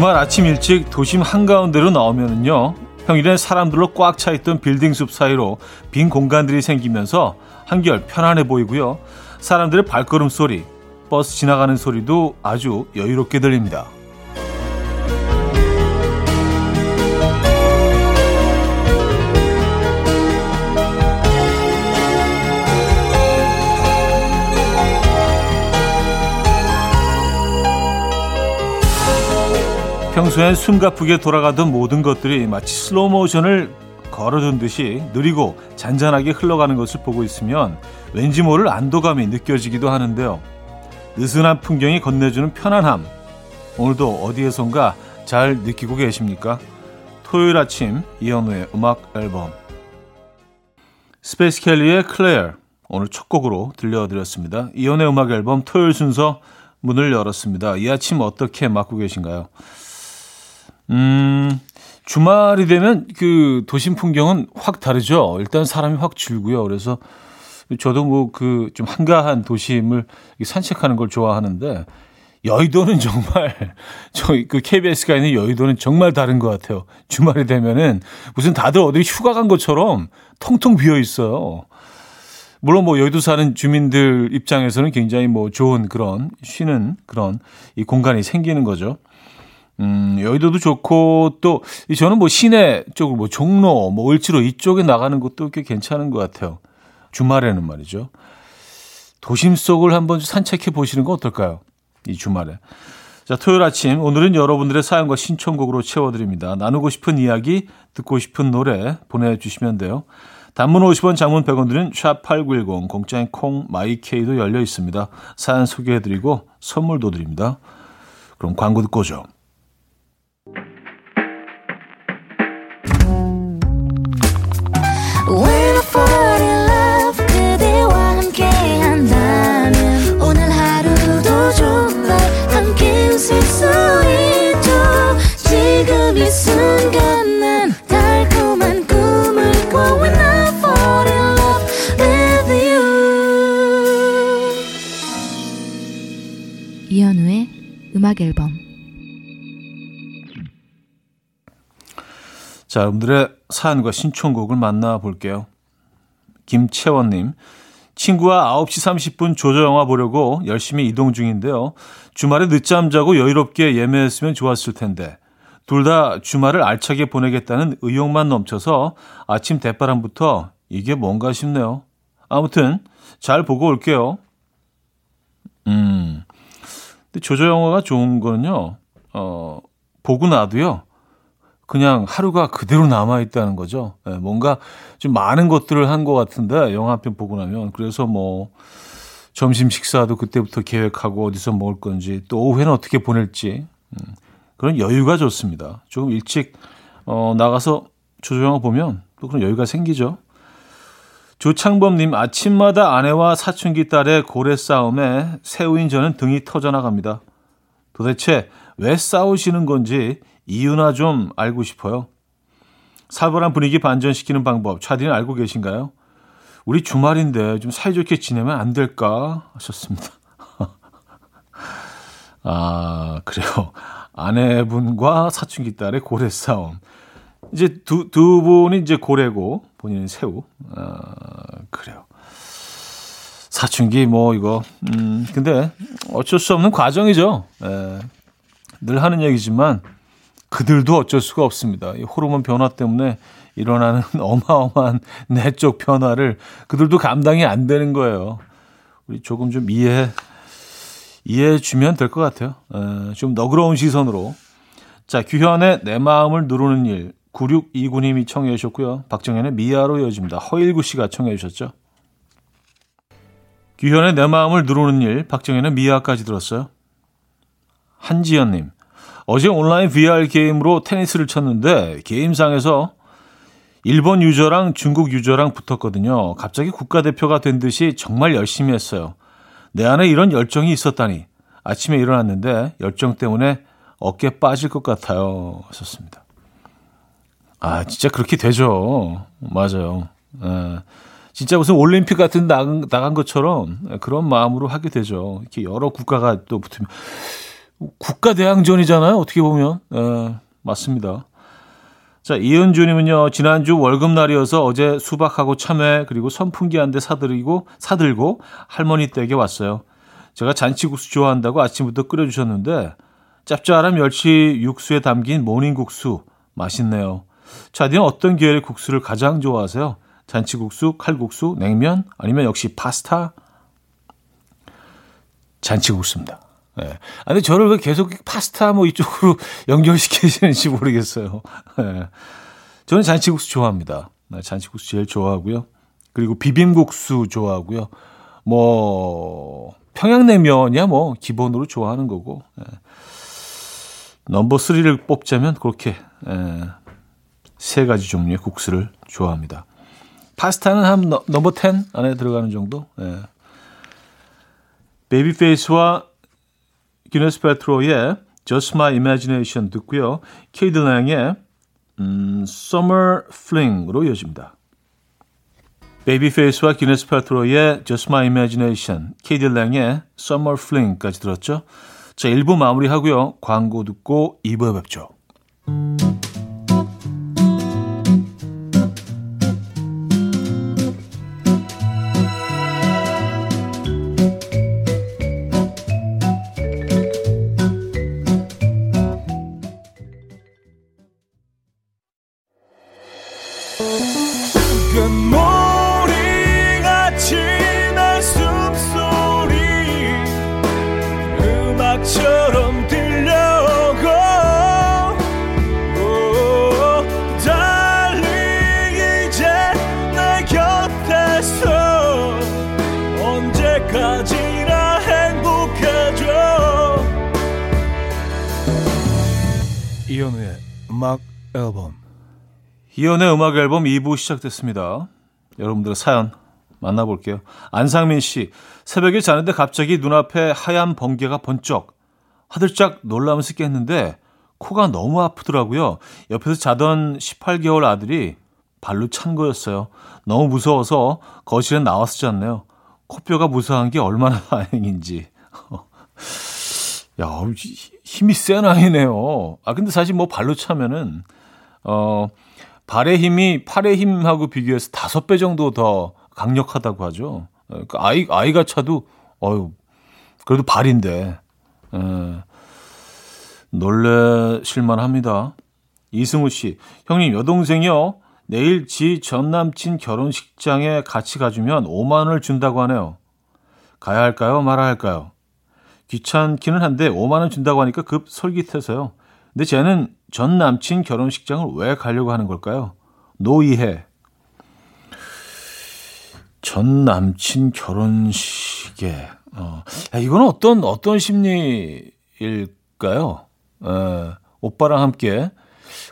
주말 아침 일찍 도심 한가운데로 나오면은요. 평일엔 사람들로 꽉 차 있던 빌딩 숲 사이로 빈 공간들이 생기면서 한결 편안해 보이고요. 사람들의 발걸음 소리, 버스 지나가는 소리도 아주 여유롭게 들립니다. 평소엔 숨가쁘게 돌아가던 모든 것들이 마치 슬로우 모션을 걸어둔 듯이 느리고 잔잔하게 흘러가는 것을 보고 있으면 왠지 모를 안도감이 느껴지기도 하는데요. 느슨한 풍경이 건네주는 편안함. 오늘도 어디에선가 잘 느끼고 계십니까? 토요일 아침 이현우의 음악 앨범 스페이스 켈리의 클레어 오늘 첫 곡으로 들려드렸습니다. 이현우의 음악 앨범 토요일 순서 문을 열었습니다. 이 아침 어떻게 맞고 계신가요? 음, 주말이 되면 그 도심 풍경은 확 다르죠. 일단 사람이 확 줄고요. 그래서 저도 뭐 그 좀 한가한 도심을 산책하는 걸 좋아하는데 여의도는 정말 저희 그 KBS가 있는 여의도는 정말 다른 것 같아요. 주말이 되면은 무슨 다들 어디 휴가 간 것처럼 통통 비어 있어요. 물론 뭐 여의도 사는 주민들 입장에서는 굉장히 뭐 좋은 그런 쉬는 그런 이 공간이 생기는 거죠. 음, 여의도도 좋고 또 저는 뭐 시내 쪽으로 뭐 종로, 뭐 을지로 이쪽에 나가는 것도 꽤 괜찮은 것 같아요. 주말에는 말이죠. 도심 속을 한번 산책해 보시는 거 어떨까요? 이 주말에. 자, 토요일 아침 오늘은 여러분들의 사연과 신청곡으로 채워드립니다. 나누고 싶은 이야기, 듣고 싶은 노래 보내주시면 돼요. 단문 50원, 장문 100원 드는 샵8910, 공짜인 콩, 마이케이도 열려 있습니다. 사연 소개해드리고 선물도 드립니다. 그럼 광고 듣고 오죠. 자, 여러분들의 사연과 신청곡을 만나볼게요. 김채원님, 친구와 9시 30분 조조 영화 보려고 열심히 이동 중인데요. 주말에 늦잠 자고 여유롭게 예매했으면 좋았을 텐데, 둘 다 주말을 알차게 보내겠다는 의욕만 넘쳐서 아침 대바람부터 이게 뭔가 싶네요. 아무튼, 잘 보고 올게요. 음, 근데 조조 영화가 좋은 거는요, 어, 보고 나도요, 그냥 하루가 그대로 남아 있다는 거죠. 네, 뭔가 좀 많은 것들을 한 것 같은데 영화 한 편 보고 나면 그래서 뭐 점심 식사도 그때부터 계획하고 어디서 먹을 건지 또 오후에는 어떻게 보낼지 음, 그런 여유가 좋습니다. 조금 일찍 어, 나가서 조조 영화 보면 또 그런 여유가 생기죠. 조창범님 아침마다 아내와 사춘기 딸의 고래 싸움에 새우인 저는 등이 터져나갑니다. 도대체 왜 싸우시는 건지 이유나 좀 알고 싶어요. 살벌한 분위기 반전시키는 방법 차디는 알고 계신가요? 우리 주말인데 좀 사이좋게 지내면 안 될까 하셨습니다. 아 그래요. 아내분과 사춘기 딸의 고래 싸움. 이제 두, 두 분이 이제 고래고 본인은 새우. 아, 그래요. 사춘기 뭐 이거 음 근데 어쩔 수 없는 과정이죠. 예. 늘 하는 얘기지만 그들도 어쩔 수가 없습니다. 이 호르몬 변화 때문에 일어나는 어마어마한 내적 변화를 그들도 감당이 안 되는 거예요. 우리 조금 좀 이해 이해해 주면 될 것 같아요. 에, 좀 너그러운 시선으로. 자, 규현의 내 마음을 누르는 일 9629님이 청해 주셨고요. 박정현의 미아로 이어집니다. 허일구 씨가 청해 주셨죠. 규현의 내 마음을 누르는 일, 박정현의 미아까지 들었어요. 한지연님, 어제 온라인 VR 게임으로 테니스를 쳤는데 게임상에서 일본 유저랑 중국 유저랑 붙었거든요. 갑자기 국가대표가 된 듯이 정말 열심히 했어요. 내 안에 이런 열정이 있었다니. 아침에 일어났는데 열정 때문에 어깨 빠질 것 같아요. 하셨습니다. 아, 진짜 그렇게 되죠. 맞아요. 에, 진짜 무슨 올림픽 같은 나간, 나간 것처럼 그런 마음으로 하게 되죠. 이렇게 여러 국가가 또 붙으면. 국가 대항전이잖아요. 어떻게 보면. 에, 맞습니다. 자, 이은주님은요, 지난주 월급날이어서 어제 수박하고 참외, 그리고 선풍기 한 대 사들이고, 사들고 할머니 댁에 왔어요. 제가 잔치국수 좋아한다고 아침부터 끓여주셨는데, 짭짤한 멸치 육수에 담긴 모닝국수, 맛있네요. 자디는 어떤 계열의 국수를 가장 좋아하세요? 잔치국수, 칼국수, 냉면, 아니면 역시 파스타? 잔치국수입니다. 네. 아니, 저를 왜 계속 파스타 뭐 이쪽으로 연결시키시는지 모르겠어요. 네. 저는 잔치국수 좋아합니다. 네, 잔치국수 제일 좋아하고요. 그리고 비빔국수 좋아하고요. 뭐, 평양냉면이야 뭐, 기본으로 좋아하는 거고. 네. 넘버 3를 뽑자면 그렇게, 예, 세 가지 종류의 국수를 좋아합니다. 파스타는 한 넘버 10 안에 들어가는 정도? 예. 베이비페이스와 기네스 팰트로의 Just My Imagination 듣고요. 케이디 랭의 음, Summer Fling으로 이어집니다. 베이비페이스와 기네스 팰트로의 Just My Imagination, 케이디 랭의 Summer Fling까지 들었죠. 자, 1부 마무리하고요. 광고 듣고 2부에 뵙죠. 이연의 음악 앨범 2부 시작됐습니다. 여러분들의 사연 만나볼게요. 안상민 씨, 새벽에 자는데 갑자기 눈앞에 하얀 번개가 번쩍 화들짝 놀라면서 깼는데 코가 너무 아프더라고요. 옆에서 자던 18개월 아들이 발로 찬 거였어요. 너무 무서워서 거실에 나와서 잤네요. 코뼈가 무사한 게 얼마나 다행인지. 야, 힘이 센 아이네요. 아, 근데 사실 뭐 발로 차면은, 어, 발의 힘이 팔의 힘하고 비교해서 다섯 배 정도 더 강력하다고 하죠. 그러니까 아이 아이가 차도 어유 그래도 발인데 에, 예. 놀래실만 합니다. 이승우 씨, 형님 여동생이요. 내일 지 전 남친 결혼식장에 같이 가주면 5만 원을 준다고 하네요. 가야 할까요? 말아야 할까요? 귀찮기는 한데 5만 원 준다고 하니까 급 솔깃해서요. 근데 쟤는 전 남친 결혼식장을 왜 가려고 하는 걸까요? 노이해. 전 남친 결혼식에, 어, 야, 이거는 어떤, 어떤 심리일까요? 어, 오빠랑 함께.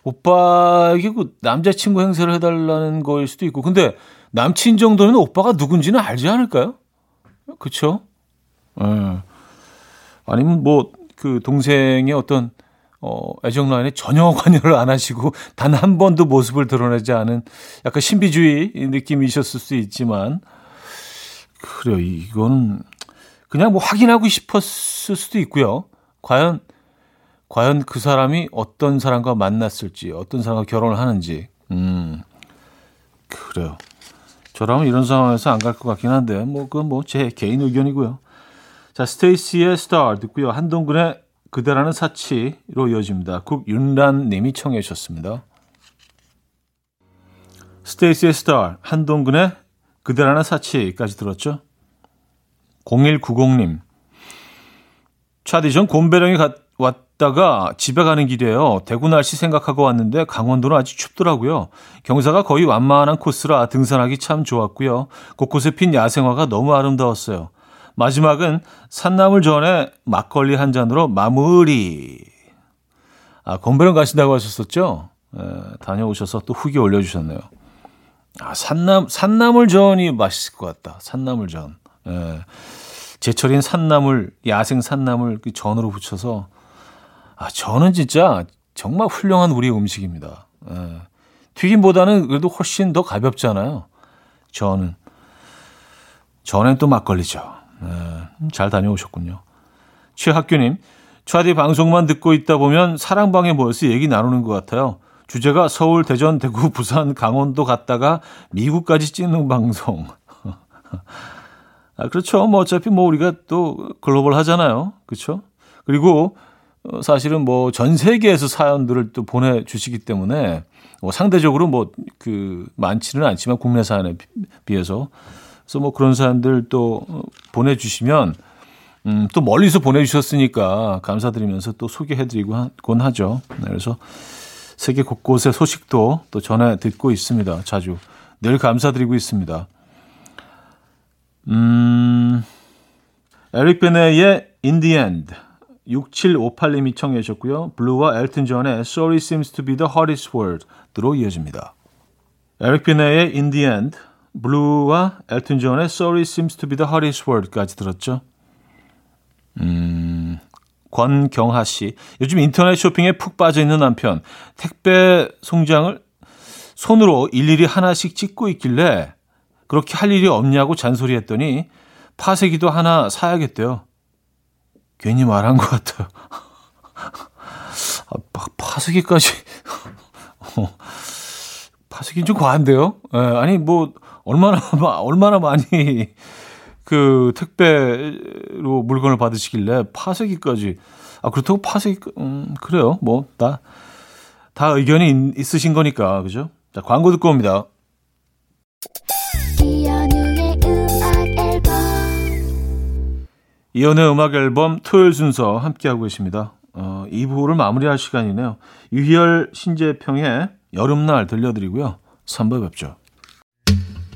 오빠에게 그 남자친구 행세를 해달라는 거일 수도 있고. 근데 남친 정도면 오빠가 누군지는 알지 않을까요? 어. 아니면 뭐, 그 동생의 어떤 어, 애정 라인에 전혀 관여를 안 하시고 단 한 번도 모습을 드러내지 않은 약간 신비주의 느낌이셨을 수 있지만 그래요. 이거는 그냥 뭐 확인하고 싶었을 수도 있고요. 과연 과연 그 사람이 어떤 사람과 만났을지, 어떤 사람과 결혼을 하는지. 음. 그래요. 저라면 이런 상황에서 안 갈 것 같긴 한데 뭐 그건 뭐 제 개인 의견이고요. 자, 스테이시의 스타 듣고요. 한동근의 그대라는 사치로 이어집니다. 국윤란 님이 청해 주셨습니다. 스테이시의 스타, 한동근의 그대라는 사치까지 들었죠? 0190님. 차디 전 곰배령에 가, 왔다가 집에 가는 길이에요. 대구 날씨 생각하고 왔는데 강원도는 아주 춥더라고요. 경사가 거의 완만한 코스라 등산하기 참 좋았고요. 곳곳에 핀 야생화가 너무 아름다웠어요. 마지막은 산나물 전에 막걸리 한 잔으로 마무리. 아, 건배령 가신다고 하셨었죠? 에, 예, 다녀오셔서 또 후기 올려주셨네요. 아, 산남, 산나물전이 맛있을 것 같다. 산나물전. 예. 제철인 산나물, 야생 산나물 그 전으로 붙여서. 아, 저는 진짜 정말 훌륭한 우리 음식입니다. 예. 튀김보다는 그래도 훨씬 더 가볍잖아요. 저는. 전엔 또 막걸리죠. 네, 잘 다녀오셨군요. 최학규님, 차디 방송만 듣고 있다 보면 사랑방에 모여서 얘기 나누는 것 같아요. 주제가 서울, 대전, 대구, 부산, 강원도 갔다가 미국까지 찍는 방송. 아, 그렇죠. 뭐 어차피 뭐 우리가 또 글로벌 하잖아요. 그렇죠? 그리고 어, 사실은 뭐 전 세계에서 사연들을 또 보내주시기 때문에 뭐 상대적으로 뭐 그 많지는 않지만 국내 사연에 비해서 그래서 뭐 그런 사연들 또 보내주시면 음, 또 멀리서 보내주셨으니까 감사드리면서 또 소개해드리곤 하죠. 네, 그래서 세계 곳곳의 소식도 또 전해 듣고 있습니다. 자주 늘 감사드리고 있습니다. 음, 에릭 베네의 In the End 6758님이 청해 주셨고요. 블루와 엘튼 존의 Sorry Seems to be the Hardest Word로 이어집니다. 에릭 베네의 In the End 블루와 엘튼 존의 Sorry Seems to be the Hardest Word까지 들었죠. 음, 권경하 씨. 요즘 인터넷 쇼핑에 푹 빠져 있는 남편. 택배 송장을 손으로 일일이 하나씩 찍고 있길래 그렇게 할 일이 없냐고 잔소리했더니 파쇄기도 하나 사야겠대요. 괜히 말한 것 같아요. 아, 파쇄기까지. 어, 파쇄기는 좀 과한데요? 예, 아니, 뭐, 얼마나, 얼마나 많이 그 택배로 물건을 받으시길래 파쇄기까지 아 그렇다고 파쇄기 음 그래요 뭐다다 의견이 있으신 거니까 그죠 자 광고 듣고 옵니다. 이연의 음악 앨범 토요일 순서 함께하고 계십니다. 어, 2부를 마무리할 시간이네요. 유희열 신재평의 여름날 들려드리고요. 3부 뵙죠.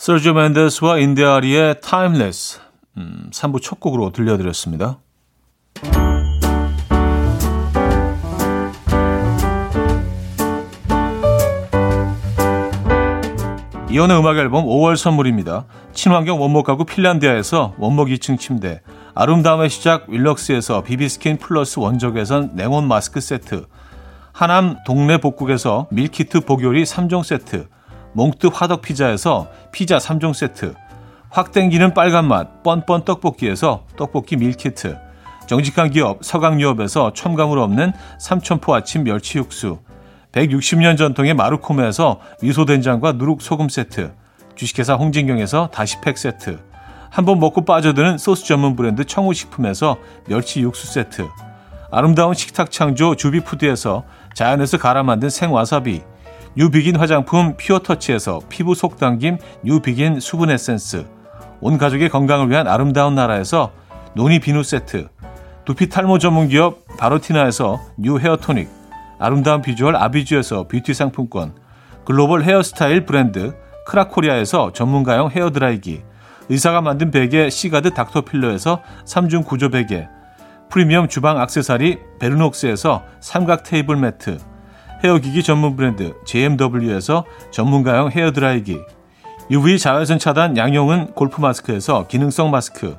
서주 맨데스와 인디아리의 Timeless 음, 3부 첫 곡으로 들려드렸습니다. 이현우의 음악 앨범 5월 선물입니다. 친환경 원목 가구 핀란디아에서 원목 2층 침대, 아름다움의 시작 윌럭스에서 비비스킨 플러스 원적외선 냉온 마스크 세트, 하남 동네 복국에서 밀키트 복요리 3종 세트, 몽뜨 화덕 피자에서 피자 3종 세트, 확 땡기는 빨간 맛 뻔뻔 떡볶이에서 떡볶이 밀키트 정직한 기업 서강유업에서 첨가물 없는 삼천포 아침 멸치 육수 160년 전통의 마루코메에서 미소된장과 누룩소금 세트 주식회사 홍진경에서 다시팩 세트 한번 먹고 빠져드는 소스 전문 브랜드 청우식품에서 멸치 육수 세트 아름다운 식탁 창조 주비푸드에서 자연에서 갈아 만든 생와사비 뉴비긴 화장품 피어터치에서 피부 속당김 뉴비긴 수분 에센스. 온 가족의 건강을 위한 아름다운 나라에서 노니 비누 세트, 두피 탈모 전문 기업 바로티나에서 뉴 헤어 토닉, 아름다운 비주얼 아비주에서 뷰티 상품권, 글로벌 헤어스타일 브랜드 크라코리아에서 전문가용 헤어 드라이기, 의사가 만든 베개 시가드 닥터필러에서 3중 구조 베개, 프리미엄 주방 악세사리 베르녹스에서 삼각 테이블 매트, 헤어기기 전문 브랜드 JMW에서 전문가용 헤어 드라이기, UV 자외선 차단 양용은 골프 마스크에서 기능성 마스크,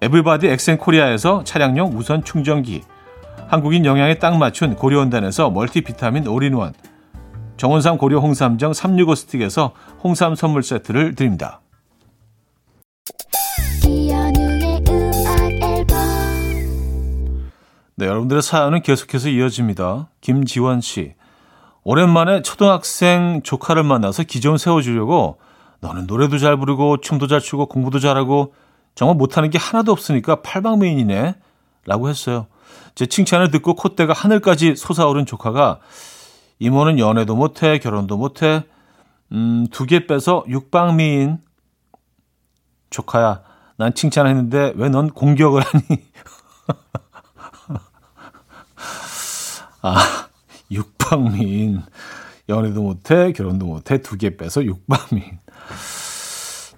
에블바디 엑센코리아에서 차량용 무선 충전기, 한국인 영양에 딱 맞춘 고려은단에서 멀티비타민 올인원, 정원삼 고려 홍삼정 365 스틱에서 홍삼 선물 세트를 드립니다. 네, 여러분들의 사연은 계속해서 이어집니다. 김지원 씨. 오랜만에 초등학생 조카를 만나서 기좀 세워주려고 너는 노래도 잘 부르고 춤도 잘 추고 공부도 잘하고 정말 못하는 게 하나도 없으니까 팔방미인이네 라고 했어요. 제 칭찬을 듣고 콧대가 하늘까지 솟아오른 조카가 이모는 연애도 못해 결혼도 못해 음, 두 개 빼서 육방미인 조카야 난 칭찬했는데 왜 넌 공격을 하니 아 육방미인 연애도 못해 결혼도 못해 두 개 빼서 육방미인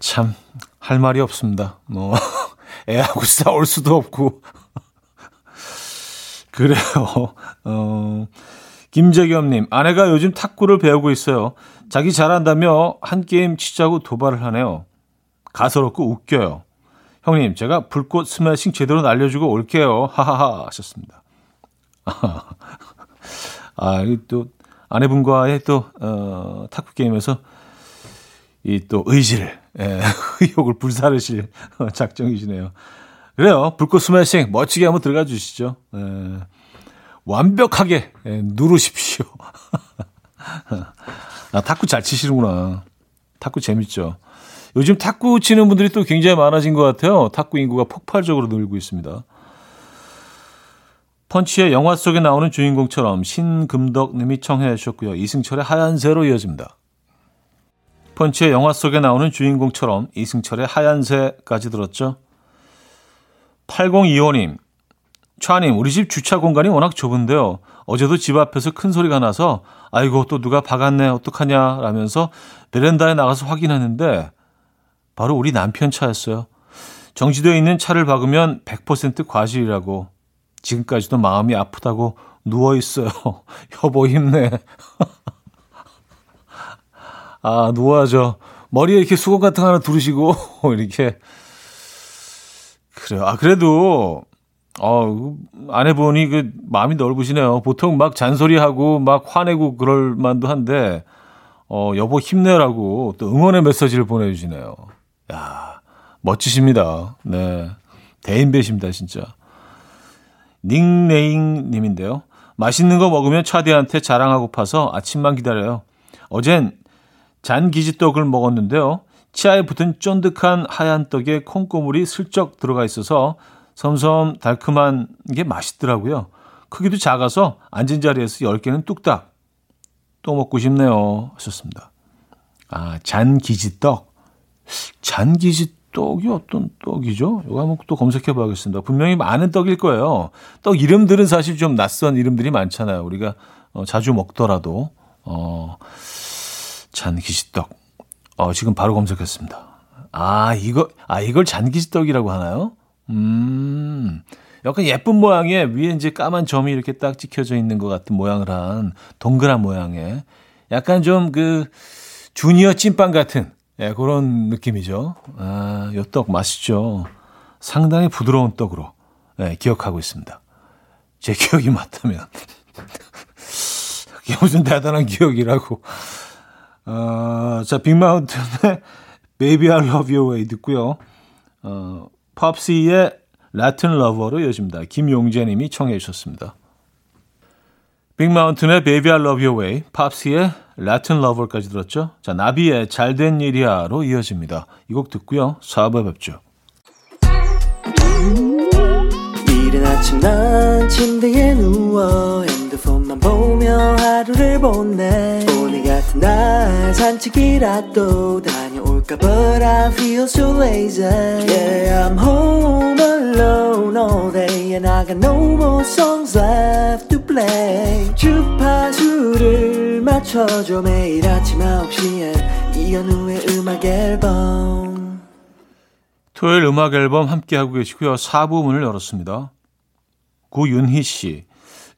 참, 할 말이 없습니다. 뭐, 애하고 싸울 수도 없고. 그래요. 어, 김재겸님, 아내가 요즘 탁구를 배우고 있어요. 자기 잘한다며 한 게임 치자고 도발을 하네요. 가소롭고 웃겨요. 형님, 제가 불꽃 스매싱 제대로 날려주고 올게요. 하하하 하셨습니다. 아, 또 아내분과의 또 어, 탁구 게임에서 이 또 의지를 예, 의욕을 불사르실 작정이시네요. 그래요. 불꽃 스매싱 멋지게 한번 들어가 주시죠. 예, 완벽하게 예, 누르십시오. 아, 탁구 잘 치시는구나. 탁구 재밌죠. 요즘 탁구 치는 분들이 또 굉장히 많아진 것 같아요. 탁구 인구가 폭발적으로 늘고 있습니다. 펀치의 영화 속에 나오는 주인공처럼 신금덕 님이 청해 주셨고요. 이승철의 하얀새로 이어집니다. 펀치의 영화 속에 나오는 주인공처럼 이승철의 하얀새까지 들었죠. 8025님, 차님, 우리 집 주차 공간이 워낙 좁은데요. 어제도 집 앞에서 큰 소리가 나서 아이고 또 누가 박았네 어떡하냐 라면서 베란다에 나가서 확인하는데 바로 우리 남편 차였어요. 정지되어 있는 차를 박으면 100% 과실이라고 지금까지도 마음이 아프다고 누워 있어요. 여보 힘내. 아 누워야죠. 머리에 이렇게 수건 같은 거 하나 두르시고 이렇게 그래요. 아 그래도 어 아내분이 그 마음이 넓으시네요. 보통 막 잔소리하고 막 화내고 그럴 만도 한데 어 여보 힘내라고 또 응원의 메시지를 보내주시네요. 야 멋지십니다. 네 대인배십니다 진짜. 닉네임 님인데요. 맛있는 거 먹으면 차디한테 자랑하고 파서 아침만 기다려요. 어젠 잔기지떡을 먹었는데요. 치아에 붙은 쫀득한 하얀 떡에 콩고물이 슬쩍 들어가 있어서 섬섬 달콤한 게 맛있더라고요. 크기도 작아서 앉은 자리에서 10개는 뚝딱 또 먹고 싶네요. 하셨습니다. 아, 잔기지떡. 잔기지떡. 떡이 어떤 떡이죠? 이거 한번 또 검색해 봐야겠습니다. 분명히 많은 떡일 거예요. 떡 이름들은 사실 좀 낯선 이름들이 많잖아요. 우리가 어, 자주 먹더라도 어, 잔기지떡. 어, 지금 바로 검색했습니다. 아, 이거 아 이걸 잔기지떡이라고 하나요? 음. 약간 예쁜 모양에 위에 이제 까만 점이 이렇게 딱 찍혀져 있는 것 같은 모양을 한 동그란 모양의 약간 좀 그 주니어 찐빵 같은 예, 그런 느낌이죠. 아, 요 떡 맛있죠. 상당히 부드러운 떡으로 예, 기억하고 있습니다. 제 기억이 맞다면. 그게 무슨 대단한 기억이라고. 어, 자, 빅마운틴의 Baby I Love Your Way 듣고요. 어, 팝시의 Latin Lover로 이어집니다. 김용재 님이 청해 주셨습니다. 빅마운틴의 Baby I Love Your Way, 팝시의 Latin Lover까지 들었죠. 자, 나비의 잘된 일이야로 이어집니다. 이 곡 듣고요. 4부에 뵙죠. 이른 아침 난 침대에 누워 핸드폰만 보며 하루를 보내 오늘 같은 날 산책이라도 다녀올까 But I feel so lazy Yeah, I'm home alone all day And I got no more songs left to play 주파수를 맞춰줘 매일 아침 9시에 이현우의 음악 앨범 토요일 음악 앨범 함께하고 계시고요. 4부 문을 열었습니다. 구윤희 씨.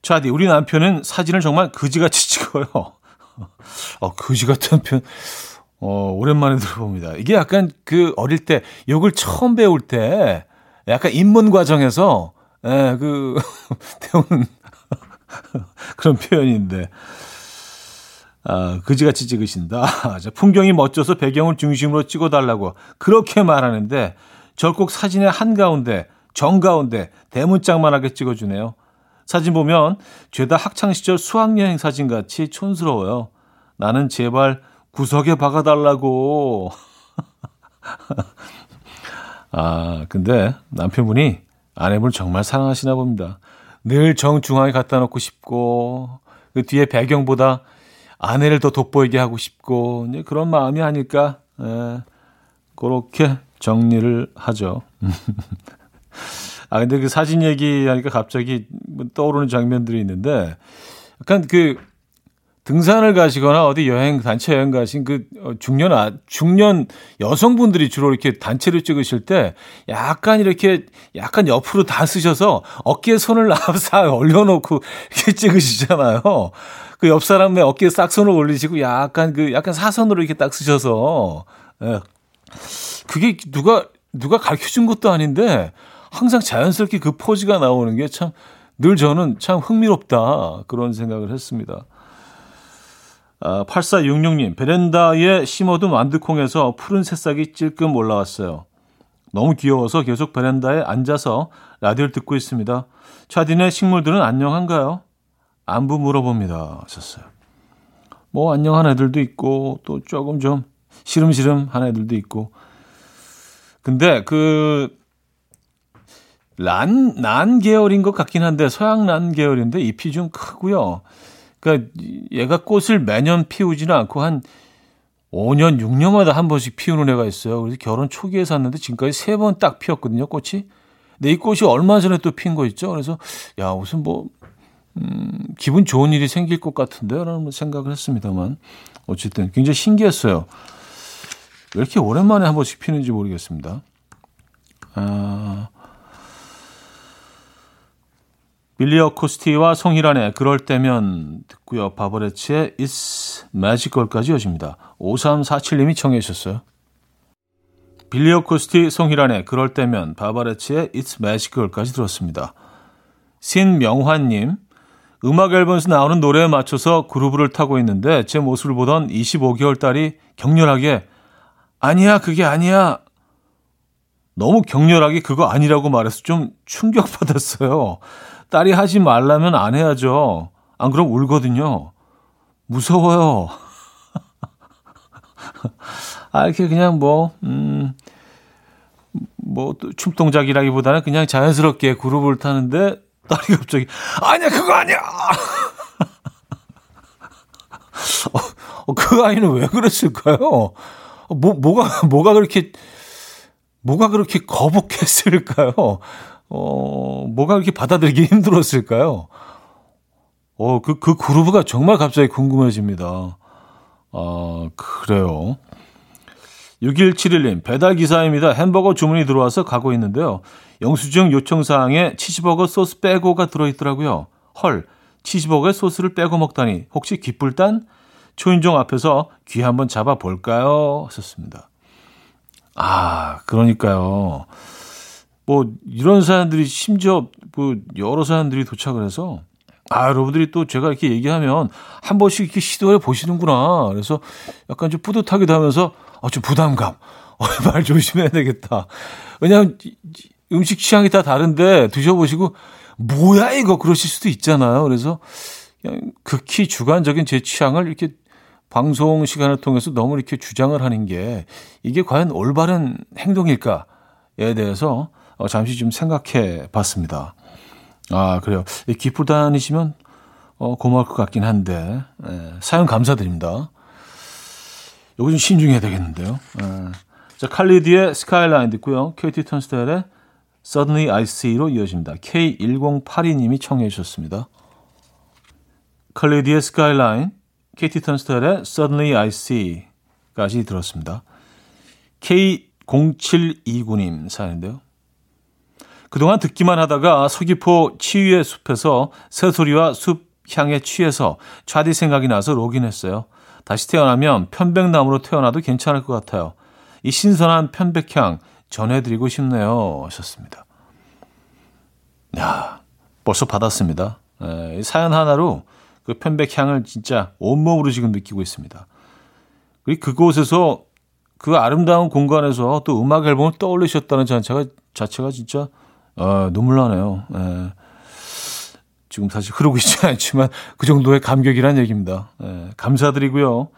차디, 우리 남편은 사진을 정말 그지같이 찍어요. 어, 그지 같은 편, 어, 오랜만에 들어봅니다. 이게 약간 그 어릴 때, 욕을 처음 배울 때, 약간 입문 과정에서, 예, 그, 배우는 그런 표현인데, 아, 그지같이 찍으신다. 자, 풍경이 멋져서 배경을 중심으로 찍어달라고 그렇게 말하는데, 절꼭 사진의 한가운데, 정가운데, 대문짝만하게 찍어주네요. 사진 보면 죄다 학창시절 수학여행 사진 같이 촌스러워요. 나는 제발 구석에 박아달라고. 아, 근데 남편분이 아내분을 정말 사랑하시나 봅니다. 늘 정중앙에 갖다 놓고 싶고, 그 뒤에 배경보다 아내를 더 돋보이게 하고 싶고, 그런 마음이 아닐까, 예, 그렇게 정리를 하죠. 아, 근데 그 사진 얘기하니까 갑자기 뭐 떠오르는 장면들이 있는데, 약간 그 등산을 가시거나 어디 여행 단체 여행 가신 그 어, 중년 아 중년 여성분들이 주로 이렇게 단체를 찍으실 때 약간 이렇게 약간 옆으로 다 쓰셔서 어깨에 손을 싹 올려놓고 이렇게 찍으시잖아요. 그 옆 사람의 어깨에 싹 손을 올리시고 약간 그 약간 사선으로 이렇게 딱 쓰셔서 예. 그게 누가 누가 가르쳐 준 것도 아닌데 항상 자연스럽게 그 포즈가 나오는 게 참 늘 저는 참 흥미롭다 그런 생각을 했습니다. 아, 8466님, 베란다에 심어둔 완두콩에서 푸른 새싹이 찔끔 올라왔어요. 너무 귀여워서 계속 베란다에 앉아서 라디오를 듣고 있습니다. 차디네 식물들은 안녕한가요? 안부 물어봅니다. 하셨어요. 뭐 안녕한 애들도 있고 또 조금 좀 시름시름 한 애들도 있고 근데 그 란, 난 계열인 것 같긴 한데 서양 란 계열인데 잎이 좀 크고요. 그러니까 얘가 꽃을 매년 피우지는 않고 한 5년, 6년마다 한 번씩 피우는 애가 있어요. 그래서 결혼 초기에 샀는데 지금까지 세 번 딱 피었거든요, 꽃이. 근데 이 꽃이 얼마 전에 또 핀 거 있죠. 그래서 야, 무슨 뭐 음, 기분 좋은 일이 생길 것 같은데 라는 생각을 했습니다만 어쨌든 굉장히 신기했어요. 왜 이렇게 오랜만에 한 번씩 피는지 모르겠습니다. 아, 빌리어 코스티와 송희란의 그럴 때면 듣고요. 바버레치의 It's Magical까지 여집니다. 5347님이 청해 주셨어요. 빌리어 코스티, 송희란의 그럴 때면 바버레치의 It's Magical까지 들었습니다. 신명환님, 음악 앨범에서 나오는 노래에 맞춰서 그루브를 타고 있는데 제 모습을 보던 25개월 딸이 격렬하게 아니야, 그게 아니야. 너무 격렬하게 그거 아니라고 말해서 좀 충격받았어요. 딸이 하지 말라면 안 해야죠. 안 그럼 울거든요. 무서워요. 아, 이렇게 그냥 뭐, 음, 뭐, 춤 동작이라기보다는 그냥 자연스럽게 그룹을 타는데 딸이 갑자기, 아니야, 그거 아니야! 어, 어, 그 아이는 왜 그랬을까요? 뭐, 뭐가, 뭐가 그렇게, 뭐가 그렇게 거북했을까요? 어, 뭐가 그렇게 받아들이기 힘들었을까요? 어, 그, 그 그루브가 정말 갑자기 궁금해집니다. 아, 그래요. 6171님, 배달기사입니다. 햄버거 주문이 들어와서 가고 있는데요. 영수증 요청사항에 치즈버거 소스 빼고가 들어있더라고요. 헐, 치즈버거에 소스를 빼고 먹다니. 혹시 귓불단? 초인종 앞에서 귀 한번 잡아볼까요? 하셨습니다. 아, 그러니까요. 뭐 이런 사람들이 심지어 뭐 여러 사람들이 도착을 해서 아 여러분들이 또 제가 이렇게 얘기하면 한 번씩 이렇게 시도해 보시는구나. 그래서 약간 좀 뿌듯하기도 하면서 어, 좀 부담감. 어, 말 조심해야 되겠다. 왜냐하면 음식 취향이 다 다른데 드셔보시고 뭐야 이거 그러실 수도 있잖아요. 그래서 그냥 극히 주관적인 제 취향을 이렇게 방송 시간을 통해서 너무 이렇게 주장을 하는 게 이게 과연 올바른 행동일까에 대해서 어, 잠시 좀 생각해 봤습니다. 아, 그래요. 기쁘 다니시면 어, 고마울 것 같긴 한데, 예, 사연 감사드립니다. 요거 좀 신중해야 되겠는데요. 예. 자, 칼리디의 스카이라인 듣고요. KT 턴스텔의 Suddenly I See로 이어집니다. K1082님이 청해 주셨습니다. 칼리디의 스카이라인, KT 턴스텔의 Suddenly I See까지 들었습니다. K0729님 사연인데요. 그동안 듣기만 하다가 서귀포 치유의 숲에서 새소리와 숲 향에 취해서 좌디 생각이 나서 로그인했어요. 다시 태어나면 편백나무로 태어나도 괜찮을 것 같아요. 이 신선한 편백향 전해드리고 싶네요. 하셨습니다. 야, 벌써 받았습니다. 에, 사연 하나로 그 편백향을 진짜 온몸으로 지금 느끼고 있습니다. 그리고 그곳에서 그 아름다운 공간에서 또 음악 앨범을 떠올리셨다는 자체가, 자체가 진짜 아, 눈물 나네요. 예. 지금 사실 흐르고 있지 않지만 그 정도의 감격이란 얘기입니다. 예, 감사드리고요.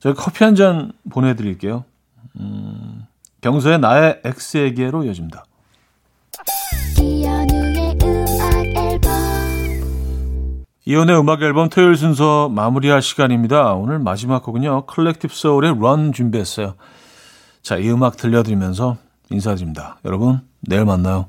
제가 커피 한 잔 보내드릴게요. 음, 경서의 나의 X에게로 이어집니다. 이현우의 음악 앨범 토요일 순서 마무리할 시간입니다. 오늘 마지막 곡은요. Collective Soul의 Run 준비했어요. 자, 이 음악 들려드리면서 인사드립니다. 여러분, 내일 만나요.